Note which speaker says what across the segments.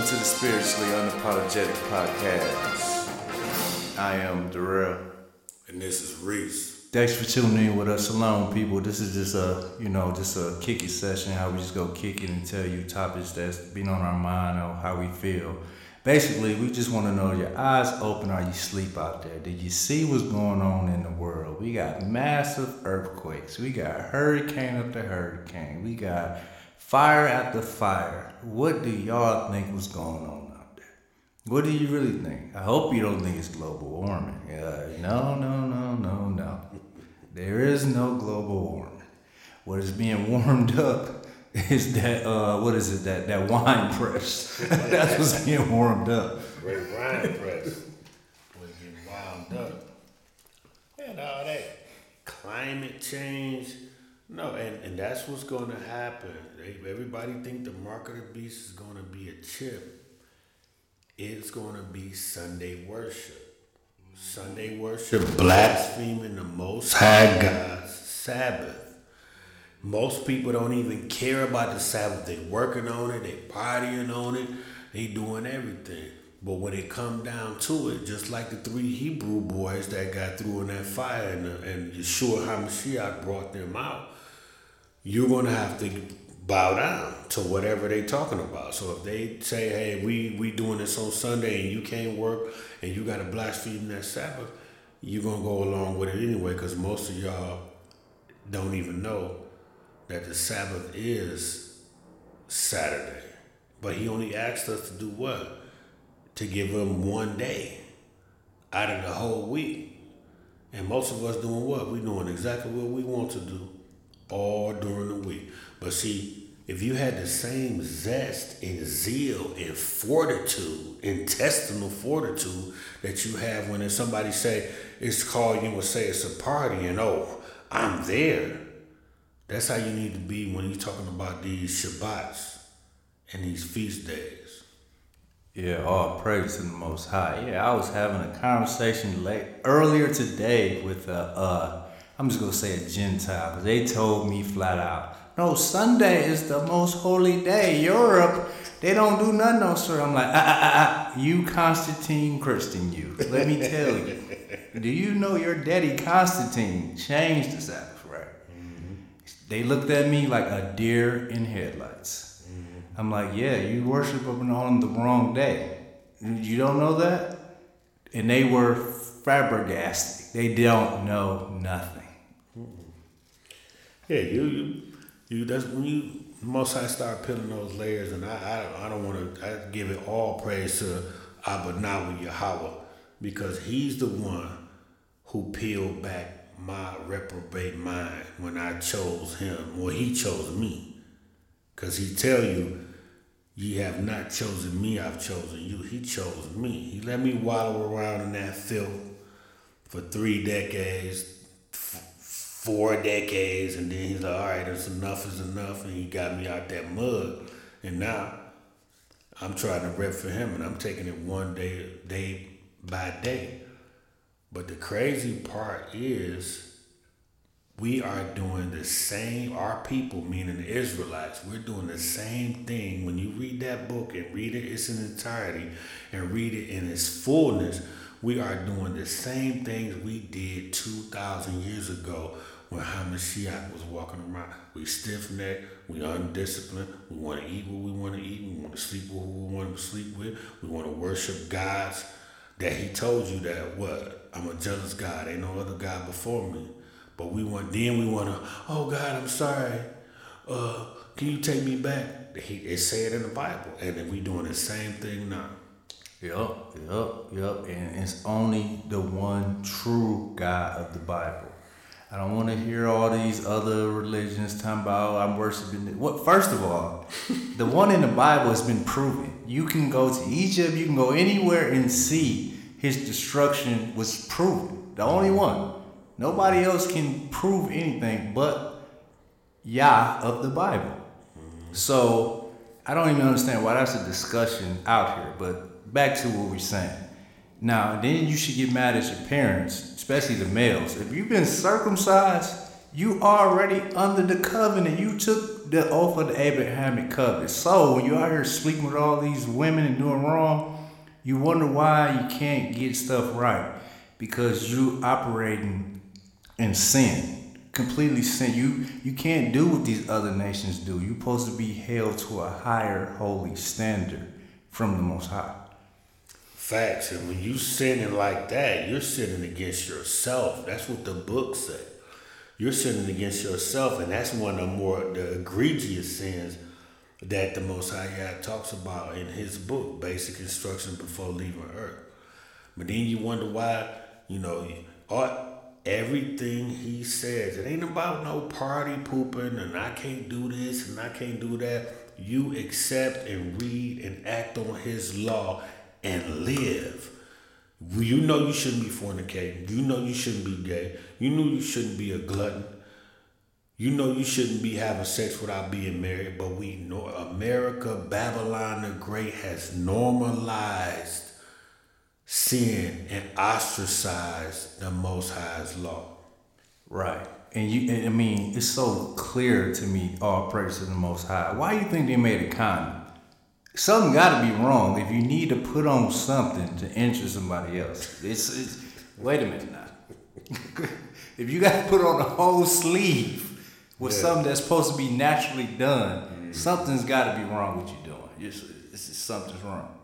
Speaker 1: welcome to the Spiritually Unapologetic Podcast. I am Darrell.
Speaker 2: And this is Reese.
Speaker 1: Thanks for tuning in with us alone, people. This is just a, you know, just a kick it session, how we just go kick it and tell you topics that's been on our mind or how we feel. Basically, we just want to know your eyes open are you sleep out there. Did you see what's going on in the world? We got massive earthquakes. We got hurricane after hurricane. We got fire after fire. What do y'all think was going on out there? What do you really think? I hope you don't think it's global warming. Uh, no, no, no, no, no. There is no global warming. What is being warmed up is that uh, what is it that that wine press? That's what's being warmed up.
Speaker 2: Great wine press. We're getting wound up. And all that climate change. No, and, and that's what's going to happen. Everybody think the mark of the beast is going to be a chip. It's going to be Sunday worship. Sunday worship, blaspheming the Most High God's Sabbath. Most people don't even care about the Sabbath. They working on it, they partying on it, they doing everything. But when it come down to it, just like the three Hebrew boys that got through in that fire and, and Yeshua HaMashiach brought them out, you're gonna have to bow down to whatever they're talking about. So if they say, "Hey, we we doing this on Sunday and you can't work and you got to blaspheme that Sabbath," you're gonna go along with it anyway because most of y'all don't even know that the Sabbath is Saturday. But he only asked us to do what? To give him one day out of the whole week. And most of us doing what? We doing exactly what we want to do all during the week. But see, if you had the same zest and zeal and fortitude, intestinal fortitude that you have when somebody say it's called, you would say it's a party and oh, I'm there. That's how you need to be when you're talking about these Shabbats and these feast days.
Speaker 1: Yeah, all praise to the Most High. Yeah, I was having a conversation late earlier today with a, uh, I'm just gonna say a Gentile, because they told me flat out, no, Sunday is the most holy day. Europe, they don't do nothing on Sunday. I'm like, ah, ah, ah, ah, you Constantine Christian, you. Let me tell you. do you know your daddy Constantine changed the Sabbath, right? They looked at me like a deer in headlights. I'm like, yeah, you worship on the wrong day. You don't know that? And they were flabbergasted. They don't know nothing.
Speaker 2: Yeah, you, you, you. That's when you most I start peeling those layers, and I, I, I don't want to. I give it all praise to Abanawa Yahweh because he's the one who peeled back my reprobate mind when I chose him, or he chose me. Cause he tell you, ye have not chosen me, I've chosen you. He chose me. He let me wallow around in that filth for three decades, f- four decades, and then he's like, all right, it's enough is enough, and he got me out that mud. And now I'm trying to rep for him, and I'm taking it one day, day by day. But the crazy part is, we are doing the same, our people, meaning the Israelites, we're doing the same thing. When you read that book and read it its entirety and read it in its fullness, we are doing the same things we did 2,000 years ago when Hamashiach was walking around. We stiff necked, we undisciplined, we want to eat what we want to eat, we want to sleep with who we want to sleep with, we want to worship gods that he told you that what? I'm a jealous God, ain't no other God before me. But we want then we want to, oh God, I'm sorry. Uh, can you take me back? He, it say it in the Bible, and then we doing the same thing now.
Speaker 1: Yup, yep, yep. And it's only the one true God of the Bible. I don't want to hear all these other religions talking about I'm worshiping. What? First of all, the one in the Bible has been proven. You can go to Egypt, you can go anywhere and see his destruction was proven. The only one. Nobody else can prove anything but Yah of the Bible. So I don't even understand why that's a discussion out here. But back to what we're saying. Now, then you should get mad at your parents, especially the males. If you've been circumcised, You already under the covenant. You took the oath of the Abrahamic covenant. So when you're out here sleeping with all these women and doing wrong, you wonder why you can't get stuff right because you operating in sin completely sin. You you can't do what these other nations do. You're supposed to be held to a higher holy standard from the Most High.
Speaker 2: Facts, and when you sinning like that, you're sinning against yourself. That's what the book said. You're sinning against yourself, and that's one of the more the egregious sins that the Most High God talks about in His book, Basic Instruction Before Leaving Earth. But then you wonder why, you know, everything he says. It ain't about no party pooping and I can't do this and I can't do that. You accept and read and act on his law and live. You know you shouldn't be fornicating. You know you shouldn't be gay. You know you shouldn't be a glutton. You know you shouldn't be having sex without being married, but we know America, Babylon the Great has normalized sin and ostracize the Most High's law.
Speaker 1: Right. And you, and I mean, it's so clear to me. All praise to the Most High. Why do you think they made a condom? Something got to be wrong if you need to put on something to interest somebody else. It's, it's wait a minute now. if you got to put on a whole sleeve with yeah. something that's supposed to be naturally done, mm-hmm. something's got to be wrong with you doing. It's, it's, it's something's wrong.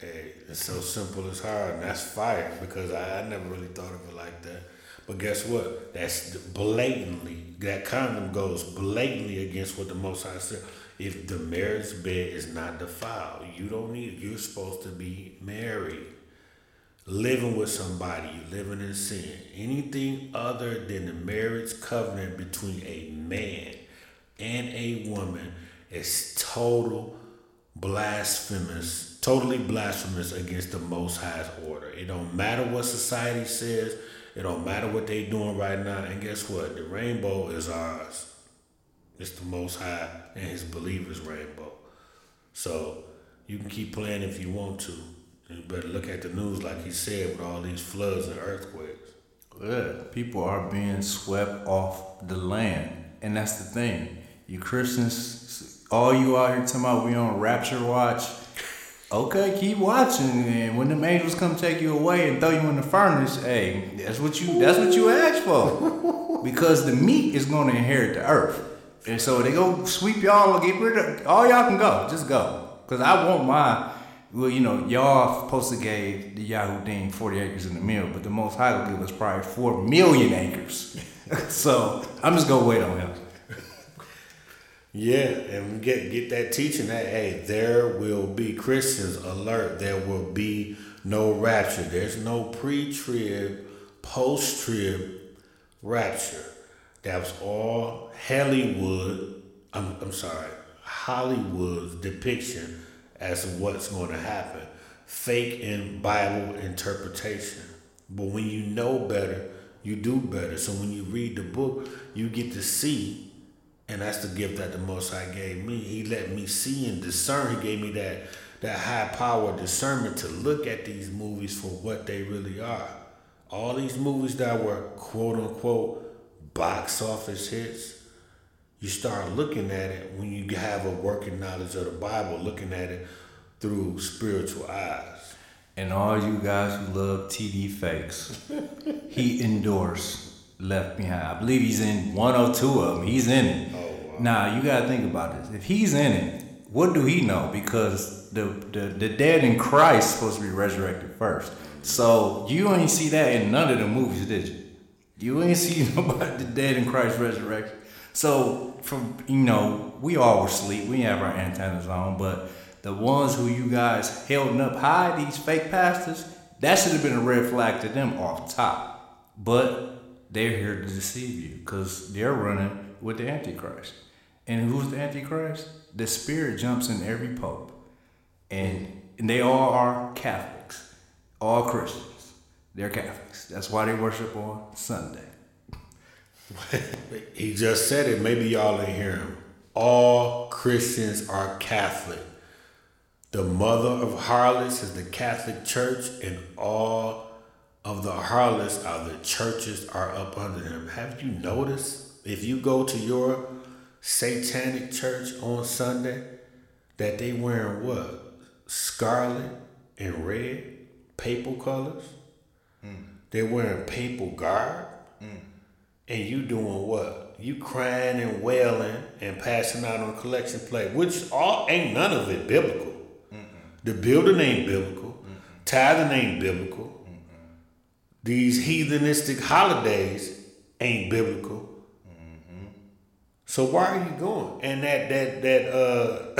Speaker 2: Hey, it's so simple it's hard, and that's fire because I, I never really thought of it like that. But guess what? That's blatantly that condom goes blatantly against what the Most High said. If the marriage bed is not defiled, you don't need. You're supposed to be married, living with somebody. You living in sin. Anything other than the marriage covenant between a man and a woman is total blasphemous totally blasphemous against the Most High's order. It don't matter what society says. It don't matter what they doing right now. And guess what? The rainbow is ours. It's the Most High and His believers' rainbow. So you can keep playing if you want to. You better look at the news, like he said, with all these floods and earthquakes.
Speaker 1: Yeah, people are being swept off the land, and that's the thing. You Christians, all you out here talking about we on rapture watch Okay, keep watching, and when the angels come take you away and throw you in the furnace, hey, that's what you that's what you asked for, because the meat is going to inherit the earth, and so they go sweep y'all, get rid of all y'all can go, just go, because I want my, well, you know, y'all supposed to give the Yahudim forty acres in the mill, but the Most High will give us probably four million acres, so I'm just gonna wait on him.
Speaker 2: Yeah, and get get that teaching that hey, there will be Christians alert. There will be no rapture. There's no pre-trib, post-trib rapture. That was all Hollywood. I'm I'm sorry, Hollywood's depiction as what's going to happen. Fake and Bible interpretation. But when you know better, you do better. So when you read the book, you get to see and that's the gift that the Most High gave me. He let me see and discern. He gave me that that high power discernment to look at these movies for what they really are. All these movies that were quote unquote box office hits, you start looking at it when you have a working knowledge of the Bible, looking at it through spiritual eyes.
Speaker 1: And all you guys who love TD fakes, he endorsed Left Behind. I believe he's in one or two of them. He's in it. Oh, wow. Now you gotta think about this. If he's in it, what do he know? Because the the, the dead in Christ supposed to be resurrected first. So you ain't see that in none of the movies, did you? You ain't seen nobody the dead in Christ's resurrection. So from you know, we all were asleep. We have our antennas on, but the ones who you guys held up high, these fake pastors, that should have been a red flag to them off top. But they're here to deceive you because they're running with the Antichrist. And who's the Antichrist? The spirit jumps in every pope. And, and they all are Catholics, all Christians. They're Catholics. That's why they worship on Sunday.
Speaker 2: he just said it. Maybe y'all didn't hear him. All Christians are Catholic. The mother of harlots is the Catholic Church, and all of the harlots are the churches are up under them. Have you noticed? If you go to your satanic church on Sunday, that they wearing what? Scarlet and red, papal colors. They're wearing papal garb. Mm. And you doing what? You crying and wailing and passing out on collection plate, which all ain't none of it biblical. Mm-mm. The building ain't biblical. Mm-mm. Tithing ain't biblical. Mm-mm. These heathenistic holidays ain't biblical. So why are you going? And that that that uh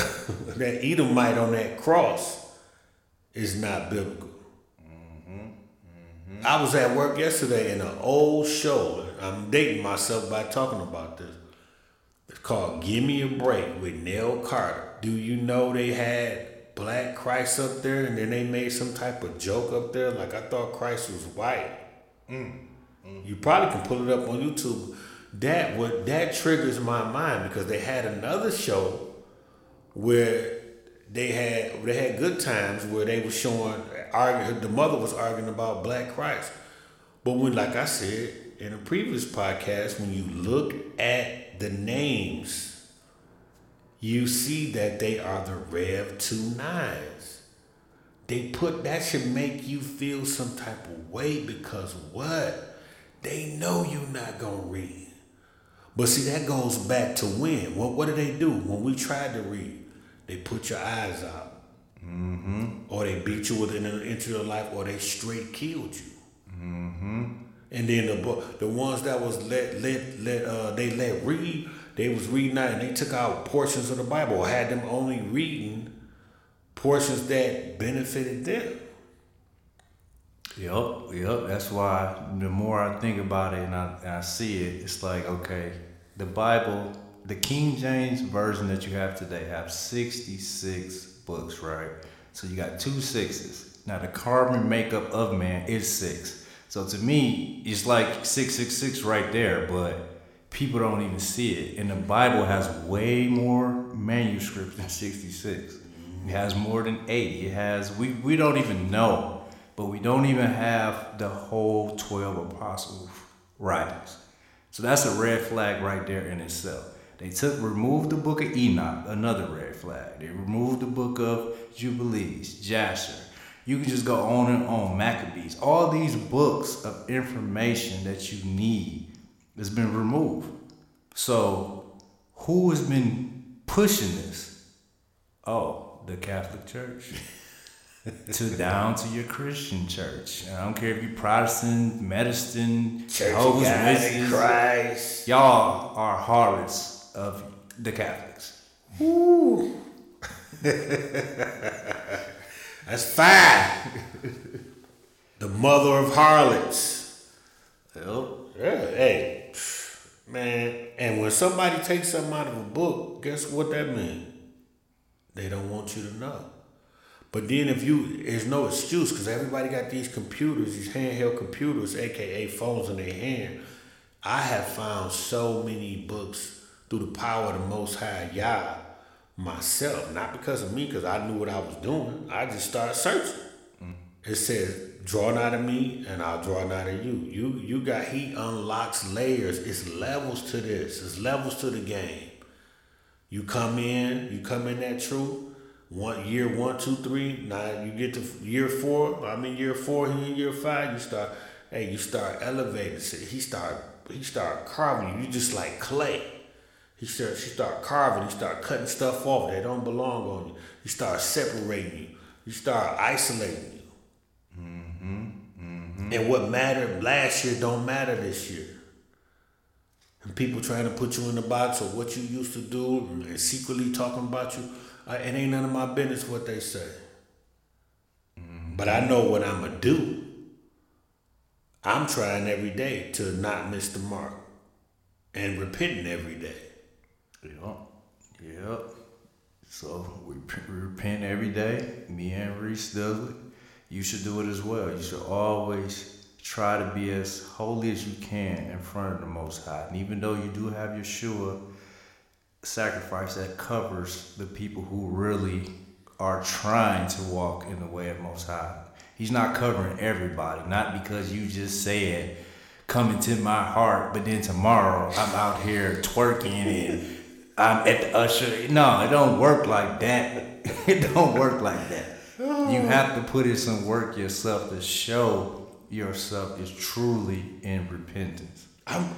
Speaker 2: that Edomite on that cross is not biblical. Mm-hmm. I was at work yesterday in an old show. I'm dating myself by talking about this. It's called "Give Me a Break" with Nell Carter. Do you know they had Black Christ up there, and then they made some type of joke up there? Like I thought Christ was white. Mm. Mm. You probably can pull it up on YouTube that what that triggers my mind because they had another show where they had they had good times where they were showing arguing the mother was arguing about black Christ. But when like I said in a previous podcast, when you look at the names, you see that they are the Rev two nines. They put that should make you feel some type of way because what? They know you're not gonna read. But see, that goes back to when. What what did they do when we tried to read? They put your eyes out, mm-hmm. or they beat you within an inch of your life, or they straight killed you. Mm-hmm. And then the the ones that was let let let uh, they let read, they was reading out and they took out portions of the Bible, had them only reading portions that benefited them.
Speaker 1: Yep, yep. That's why the more I think about it and I, and I see it, it's like, okay, the Bible, the King James version that you have today have 66 books, right? So you got two sixes. Now the carbon makeup of man is six. So to me, it's like 666 right there, but people don't even see it. And the Bible has way more manuscripts than 66. It has more than 80. It has, we, we don't even know but we don't even have the whole 12 apostles writings. So that's a red flag right there in itself. They took removed the book of Enoch, another red flag. They removed the book of Jubilees, Jasher. You can just go on and on, Maccabees. All these books of information that you need has been removed. So who has been pushing this? Oh, the Catholic Church. to down to your Christian church. I don't care if you're Protestant, Methodist, Jehovah's Witnesses. Christ. Y'all are harlots of the Catholics. Woo.
Speaker 2: That's fine. the mother of harlots. Yep. Yeah, hey, man. And when somebody takes something out of a book, guess what that means? They don't want you to know. But then if you, there's no excuse because everybody got these computers, these handheld computers, aka phones in their hand. I have found so many books through the power of the Most High Yah myself, not because of me, because I knew what I was doing. I just started searching. It says, "Draw nigh of me, and I'll draw nigh of you." You you got he unlocks layers. It's levels to this. It's levels to the game. You come in, you come in that truth one year one two three now you get to year four i'm in year four he in year five you start hey you start elevating he start he start carving you you just like clay he start she start carving he start cutting stuff off that don't belong on you he start separating you you start isolating you mm-hmm. Mm-hmm. and what mattered last year don't matter this year and people trying to put you in the box of what you used to do and secretly talking about you it ain't none of my business what they say. Mm-hmm. But I know what I'm going to do. I'm trying every day to not miss the mark and repenting every day.
Speaker 1: Yep. Yep. So we, we repent every day. Me and Reese does it. You should do it as well. You should always try to be as holy as you can in front of the Most High. And even though you do have Yeshua sacrifice that covers the people who really are trying to walk in the way of Most High. He's not covering everybody, not because you just said come into my heart, but then tomorrow I'm out here twerking and I'm at the usher. No, it don't work like that. it don't work like that. You oh. have to put in some work yourself to show yourself is truly in repentance.
Speaker 2: I'm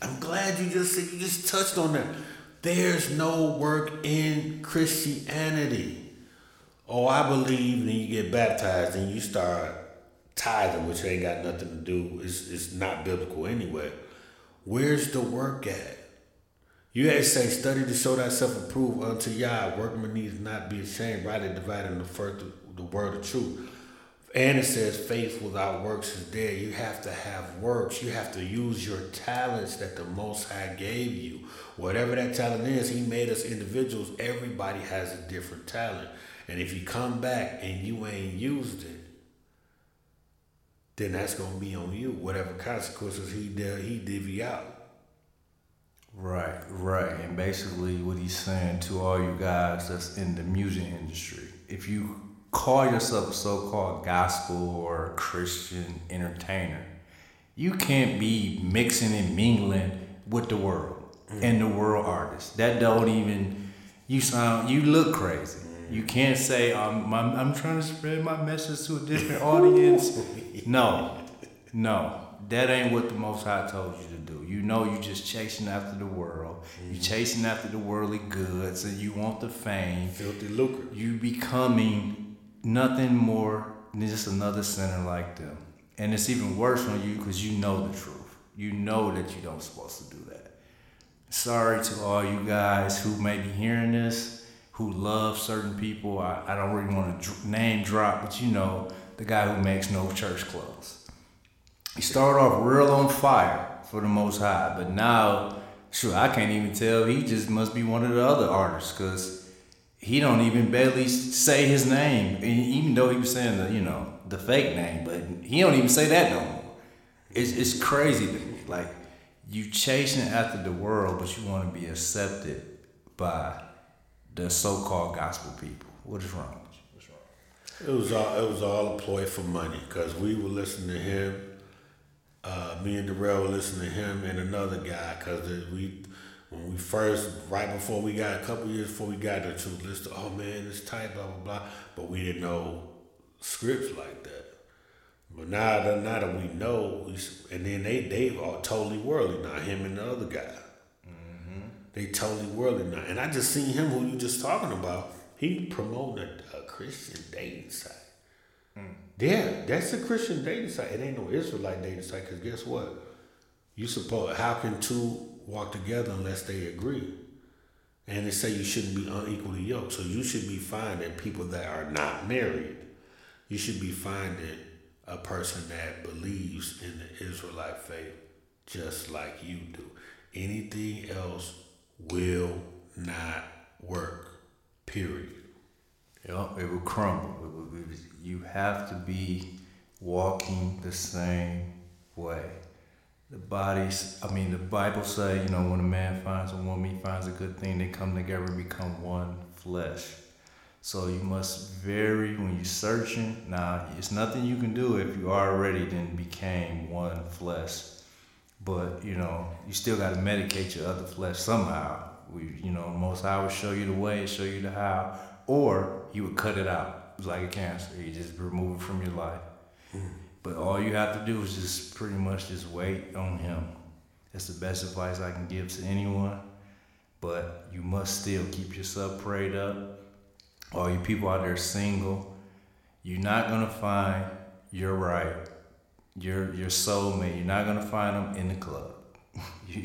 Speaker 2: I'm glad you just said you just touched on that. There's no work in Christianity. Oh, I believe, and then you get baptized and you start tithing, which ain't got nothing to do. It's it's not biblical anyway. Where's the work at? You had to say, study to show thyself approved unto Yah. Workman needs not be ashamed, rightly dividing the first the word of truth. And it says faith without works is dead. You have to have works. You have to use your talents that the Most High gave you. Whatever that talent is, He made us individuals. Everybody has a different talent. And if you come back and you ain't used it, then that's gonna be on you. Whatever consequences he he divvy out.
Speaker 1: Right, right. And basically, what he's saying to all you guys that's in the music industry, if you call yourself a so-called gospel or Christian entertainer, you can't be mixing and mingling with the world mm. and the world artists. That don't even you sound you look crazy. Mm. You can't say I'm, I'm I'm trying to spread my message to a different audience. no, no, that ain't what the Most High told you to do. You know you're just chasing after the world. Mm. You chasing after the worldly goods, and you want the fame.
Speaker 2: Filthy lucre.
Speaker 1: You becoming nothing more than just another sinner like them. And it's even worse on you because you know the truth. You know that you don't supposed to do that. Sorry to all you guys who may be hearing this, who love certain people. I, I don't really want to name drop, but you know the guy who makes no church clothes. He started off real on fire for the Most High, but now, sure, I can't even tell. He just must be one of the other artists because he don't even barely say his name, even though he was saying the you know the fake name, but he don't even say that no more. It's it's crazy to me. Like you chasing after the world, but you want to be accepted by the so-called gospel people. What is wrong?
Speaker 2: It was all it was all a ploy for money because we were listening to him. Uh, me and Darrell were listening to him and another guy because we when we first, right before we got a couple years before we got there, to list, oh man, it's tight, blah blah blah. But we didn't know scripts like that. But now that now that we know, we, and then they they are totally worldly now. Him and the other guy, mm-hmm. they totally worldly now. And I just seen him who you just talking about. He promoting a, a Christian dating site. Yeah, that's a Christian dating site. It ain't no Israelite dating site. Cause guess what? You suppose how can two walk together unless they agree. And they say you shouldn't be unequally yoked. So you should be finding people that are not married. You should be finding a person that believes in the Israelite faith just like you do. Anything else will not work. Period.
Speaker 1: It will crumble. It will, you have to be walking the same way. The bodies i mean the bible say you know when a man finds a woman he finds a good thing they come together and become one flesh. So you must vary when you're searching. Now it's nothing you can do if you already then became one flesh. But you know you still got to medicate your other flesh somehow. We you know most high will show you the way show you the how. Or he would cut it out it's like a cancer You just remove it from your life mm. But all you have to do is just pretty much just wait on him. That's the best advice I can give to anyone. But you must still keep yourself prayed up. All you people out there single, you're not gonna find your right, your your soulmate. You're not gonna find them in the club. you,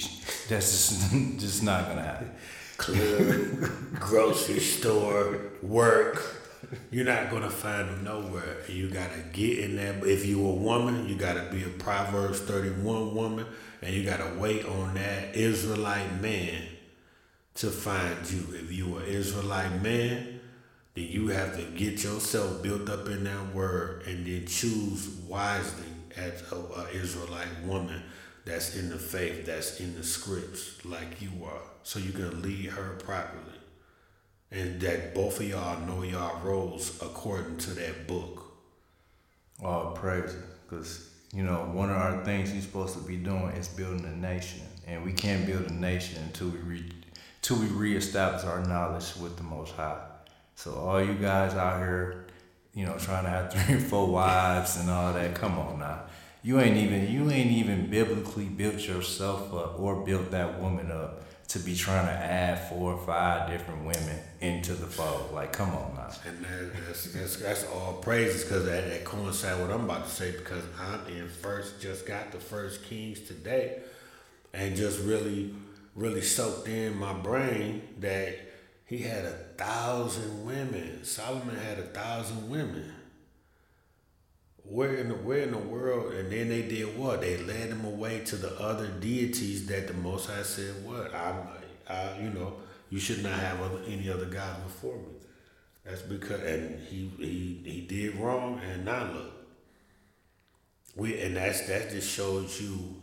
Speaker 1: that's just just not gonna happen.
Speaker 2: Club, grocery store, work you're not gonna find them nowhere. You gotta get in there. If you a woman, you gotta be a Proverbs 31 woman, and you gotta wait on that Israelite man to find you. If you an Israelite man, then you have to get yourself built up in that word and then choose wisely as a, a Israelite woman that's in the faith, that's in the scripts like you are. So you can lead her properly and that both of y'all know y'all roles according to that book.
Speaker 1: All praise, because you know, one of our things he's supposed to be doing is building a nation, and we can't build a nation until we re, until we reestablish our knowledge with the Most High. So all you guys out here, you know, trying to have three or four wives and all that, come on now. You ain't even you ain't even biblically built yourself up or built that woman up to be trying to add four or five different women into the fold. Like, come on now.
Speaker 2: And that's that's, that's all praises because that, that coincide what I'm about to say because I'm in first just got the first Kings today, and just really really soaked in my brain that he had a thousand women. Solomon had a thousand women. Where in the where in the world? And then they did what? They led him away to the other deities that the Most High said, "What I'm, I, you know, you should not have other, any other gods before me." That's because, and he he he did wrong, and now look, we and that's that just shows you,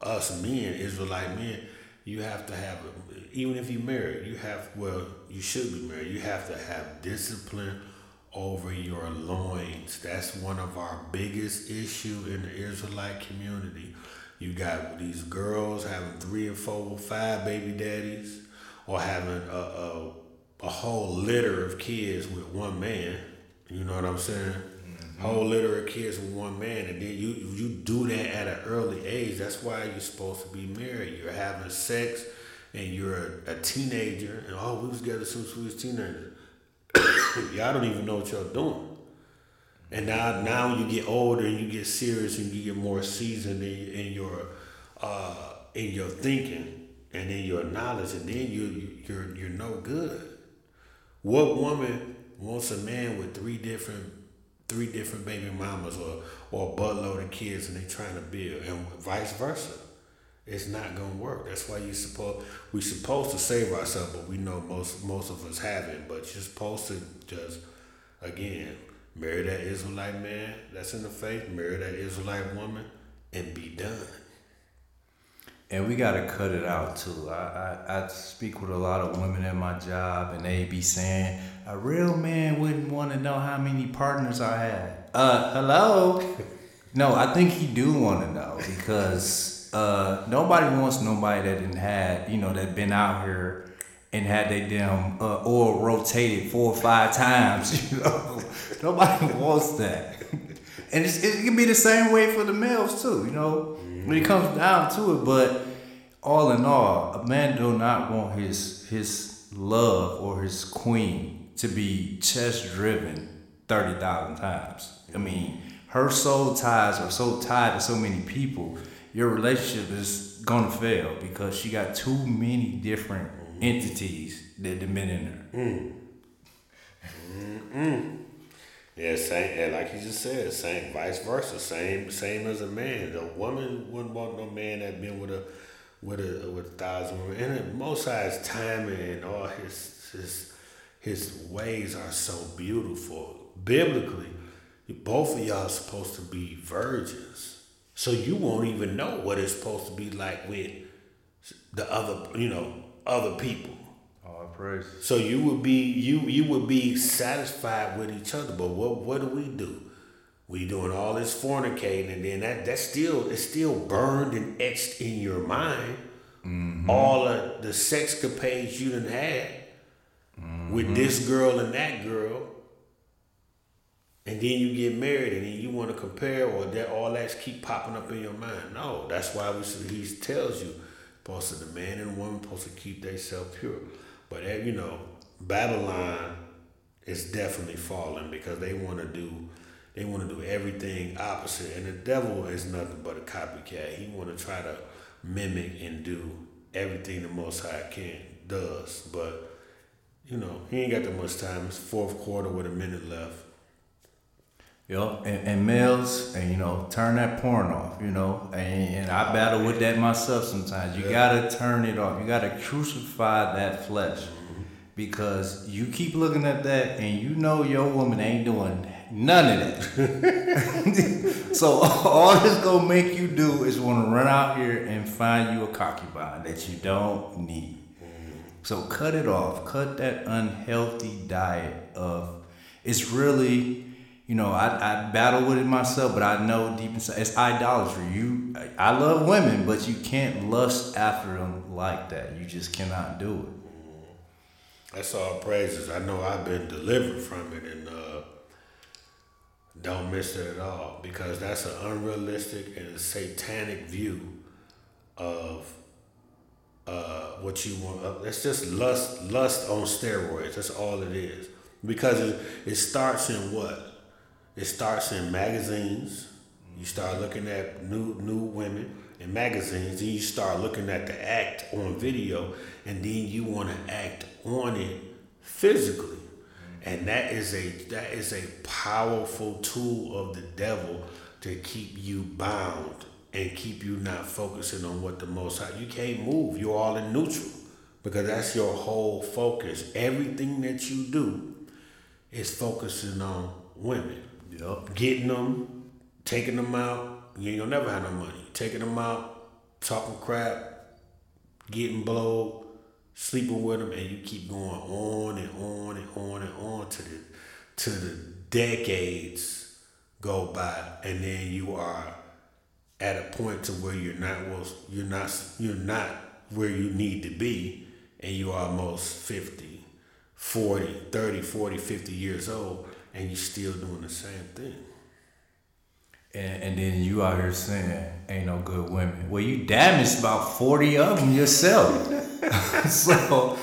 Speaker 2: us men, Israelite men, you have to have, even if you married, you have well, you should be married. You have to have discipline over your loins. That's one of our biggest issue in the Israelite community. You got these girls having three or four, five baby daddies, or having a, a, a whole litter of kids with one man. You know what I'm saying? Mm-hmm. Whole litter of kids with one man, and then you you do that at an early age. That's why you're supposed to be married. You're having sex, and you're a, a teenager, and oh, we was together since we was teenagers y'all don't even know what y'all doing. And now, now you get older and you get serious and you get more seasoned in, in your uh, in your thinking and in your knowledge, and then you you're you're no good. What woman wants a man with three different three different baby mamas or or a buttload of kids and they trying to build, and vice versa? It's not gonna work. That's why you supposed we supposed to save ourselves, but we know most most of us haven't. But you're supposed to just again marry that Israelite man that's in the faith, marry that Israelite woman, and be done.
Speaker 1: And we gotta cut it out too. I, I, I speak with a lot of women at my job, and they be saying a real man wouldn't want to know how many partners I had. Uh, hello. no, I think he do want to know because uh, nobody wants nobody that didn't had, you know, that been out here and had they damn uh, oil rotated four or five times, you know. nobody wants that. and it can be the same way for the males too, you know, when it comes down to it. But all in all, a man do not want his his love or his queen to be chest driven thirty thousand times. I mean, her soul ties are so tied to so many people your relationship is gonna fail because she got too many different entities that depend her. Mm.
Speaker 2: Mm-mm. Yeah, same. Yeah, like you just said, same. Vice versa, same. Same as a man. The woman wouldn't want no man that been with a with a with a thousand women. And most sides timing and all his his his ways are so beautiful. Biblically, both of y'all supposed to be virgins. So you won't even know what it's supposed to be like with the other, you know, other people.
Speaker 1: Oh, praise.
Speaker 2: So you would be you you would be satisfied with each other, but what what do we do? We doing all this fornicating, and then that that's still it's still burned and etched in your mind. Mm-hmm. All of the sex capades you done had mm-hmm. with this girl and that girl, and then you get married and then you want to compare or that all that's keep popping up in your mind. No, that's why we he tells you, to the man and the woman supposed to keep themselves pure. But eh, you know, Babylon is definitely falling because they want to do they want to do everything opposite, and the devil is nothing but a copycat. He want to try to mimic and do everything the Most High can does, but you know he ain't got that much time. It's fourth quarter with a minute left
Speaker 1: know, and, and, males, and you know, turn that porn off, you know, and, and I battle with that myself sometimes. You yeah. gotta turn it off. You gotta crucify that flesh because you keep looking at that and you know your woman ain't doing none of that. so all it's gonna make you do is want to run out here and find you a concubine that you don't need. So cut it off. Cut that unhealthy diet of. It's really you know, I, I battle with it myself, but I know deep inside it's idolatry. You, I love women, but you can't lust after them like that. You just cannot do it.
Speaker 2: That's all praises. I know I've been delivered from it and uh, don't miss it at all because that's an unrealistic and satanic view of uh, what you want. Uh, it's just lust, lust on steroids. That's all it is. Because it, it starts in what? It starts in magazines. You start looking at new new women in magazines, and you start looking at the act on video, and then you want to act on it physically. And that is a that is a powerful tool of the devil to keep you bound and keep you not focusing on what the most high. You can't move. You're all in neutral because that's your whole focus. Everything that you do is focusing on women.
Speaker 1: Yep.
Speaker 2: Getting them, taking them out. You ain't gonna never have no money. Taking them out, talking crap, getting blowed, sleeping with them, and you keep going on and on and on and on to the to the decades go by, and then you are at a point to where you're not well, you're not you're not where you need to be, and you are almost 50, 40, 30, 40, 50 years old, and you're still doing the same thing.
Speaker 1: And, and then you out here saying ain't no good women. Well, you damaged about forty of them yourself. so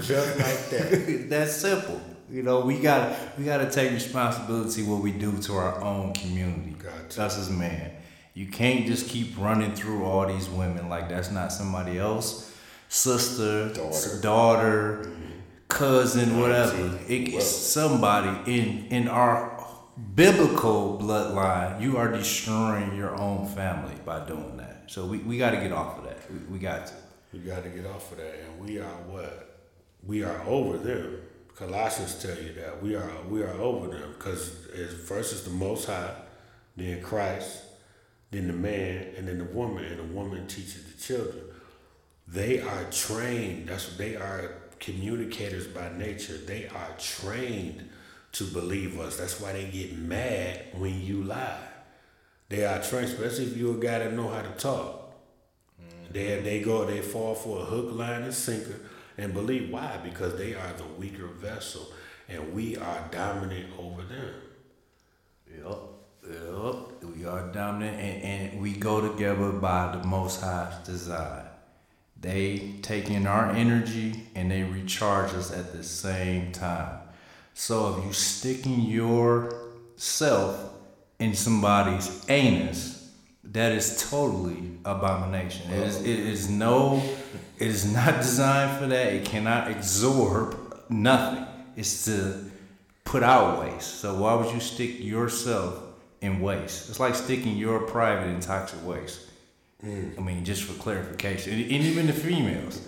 Speaker 2: just like that.
Speaker 1: that's simple. You know, we got we got to take responsibility what we do to our own community.
Speaker 2: Gotcha.
Speaker 1: Us as man, you can't just keep running through all these women like that's not somebody else, sister,
Speaker 2: Daughter.
Speaker 1: daughter, mm-hmm. Cousin, whatever. It, it's somebody in in our biblical bloodline. You are destroying your own family by doing that. So we, we got to get off of that. We, we got to.
Speaker 2: We got to get off of that, and we are what? We are over them. Colossians tell you that we are we are over them because first is the Most High, then Christ, then the man, and then the woman, and the woman teaches the children. They are trained. That's what they are communicators by nature. They are trained to believe us. That's why they get mad when you lie. They are trained, especially if you're a guy that know how to talk. They they go they fall for a hook, line, and sinker, and believe why? Because they are the weaker vessel, and we are dominant over them.
Speaker 1: Yep. Yep. We are dominant and, and we go together by the Most High's design. They take in our energy and they recharge us at the same time. So if you sticking yourself in somebody's anus, that is totally abomination. It is, it is no, it is not designed for that. It cannot absorb nothing. It's to put out waste. So why would you stick yourself in waste? It's like sticking your private in toxic waste. Mm. I mean, just for clarification, and, and even the females,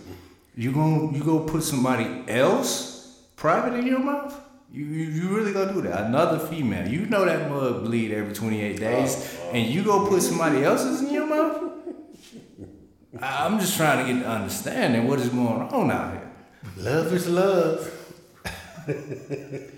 Speaker 1: you going you go put somebody else private in your mouth? You, you you really gonna do that? Another female, you know that mug bleed every twenty eight oh, days, oh. and you go put somebody else's in your mouth? I- I'm just trying to get the understanding what is going on out here.
Speaker 2: Love is love.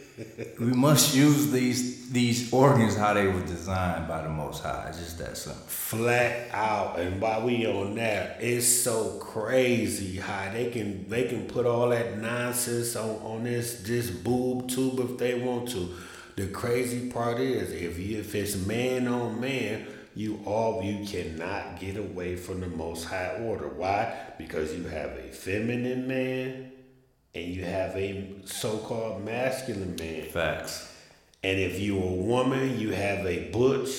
Speaker 1: We must use these these organs how they were designed by the Most High. It's just that simple.
Speaker 2: flat out and while we on that it's so crazy how they can they can put all that nonsense on, on this this boob tube if they want to the crazy part is if you if it's man on man you all you cannot get away from the most high order why because you have a feminine man and you have a so-called masculine man
Speaker 1: Facts.
Speaker 2: and if you're a woman, you have a butch,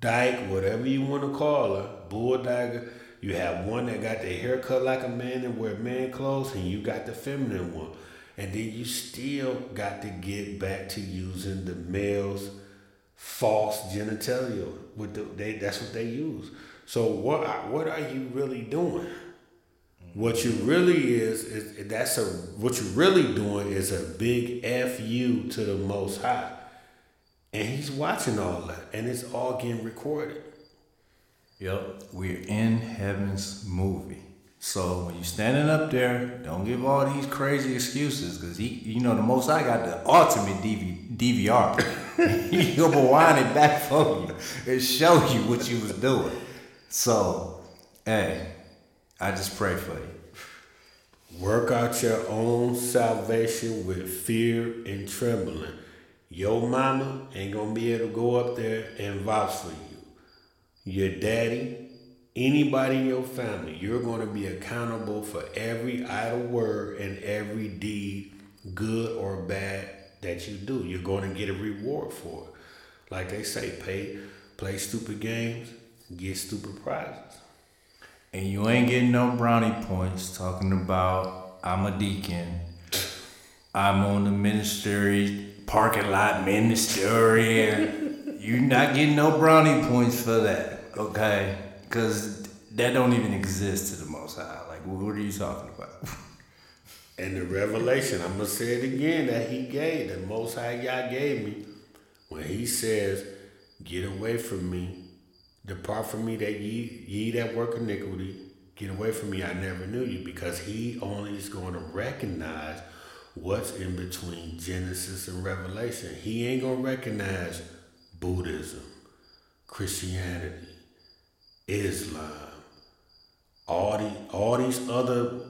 Speaker 2: dyke, whatever you want to call her, bulldogger. You have one that got the haircut like a man and wear man clothes, and you got the feminine one. And then you still got to get back to using the male's false genitalia. With the, they, that's what they use. So what what are you really doing? What you really is is that's a what you're really doing is a big f you to the Most High, and He's watching all that, and it's all getting recorded.
Speaker 1: Yep. We're in heaven's movie. So when you standing up there, don't give all these crazy excuses, cause he, you know, the most I got the ultimate DV, DVR. he gonna wind it back for you and show you what you was doing. So, hey, I just pray for you.
Speaker 2: Work out your own salvation with fear and trembling. Your mama ain't gonna be able to go up there and vouch for you. Your daddy, anybody in your family, you're gonna be accountable for every idle word and every deed, good or bad, that you do. You're gonna get a reward for it. Like they say, pay, play stupid games, get stupid prizes.
Speaker 1: And you ain't getting no brownie points talking about I'm a deacon. I'm on the ministry parking lot ministry. You're not getting no brownie points for that, okay? Because that don't even exist to the Most High. Like, what are you talking about?
Speaker 2: And the revelation, I'm gonna say it again, that he gave, the Most High God gave me, when he says, "Get away from me, depart from me, that ye ye that work iniquity, get away from me, I never knew you," because he only is going to recognize what's in between Genesis and Revelation. He ain't gonna recognize Buddhism, Christianity, Islam, all the all these other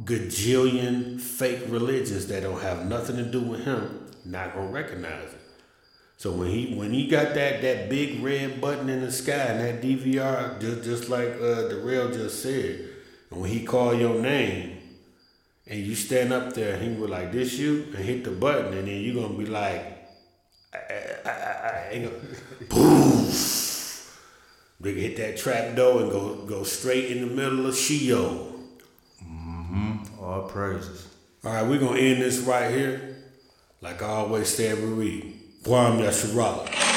Speaker 2: gajillion fake religions that don't have nothing to do with him, not gonna recognize it. So when he when he got that that big red button in the sky and that DVR, just just like uh, the rail just said, and when he called your name, and you stand up there, he was like, "This you," and hit the button, and then you're gonna be like, I, I, I, I, boom. They hit that trap door and go go straight in the middle of Sheol. Mm-hmm.
Speaker 1: All praises.
Speaker 2: All right, we're gonna end this right here. Like I always say every week. Guam Yasharala.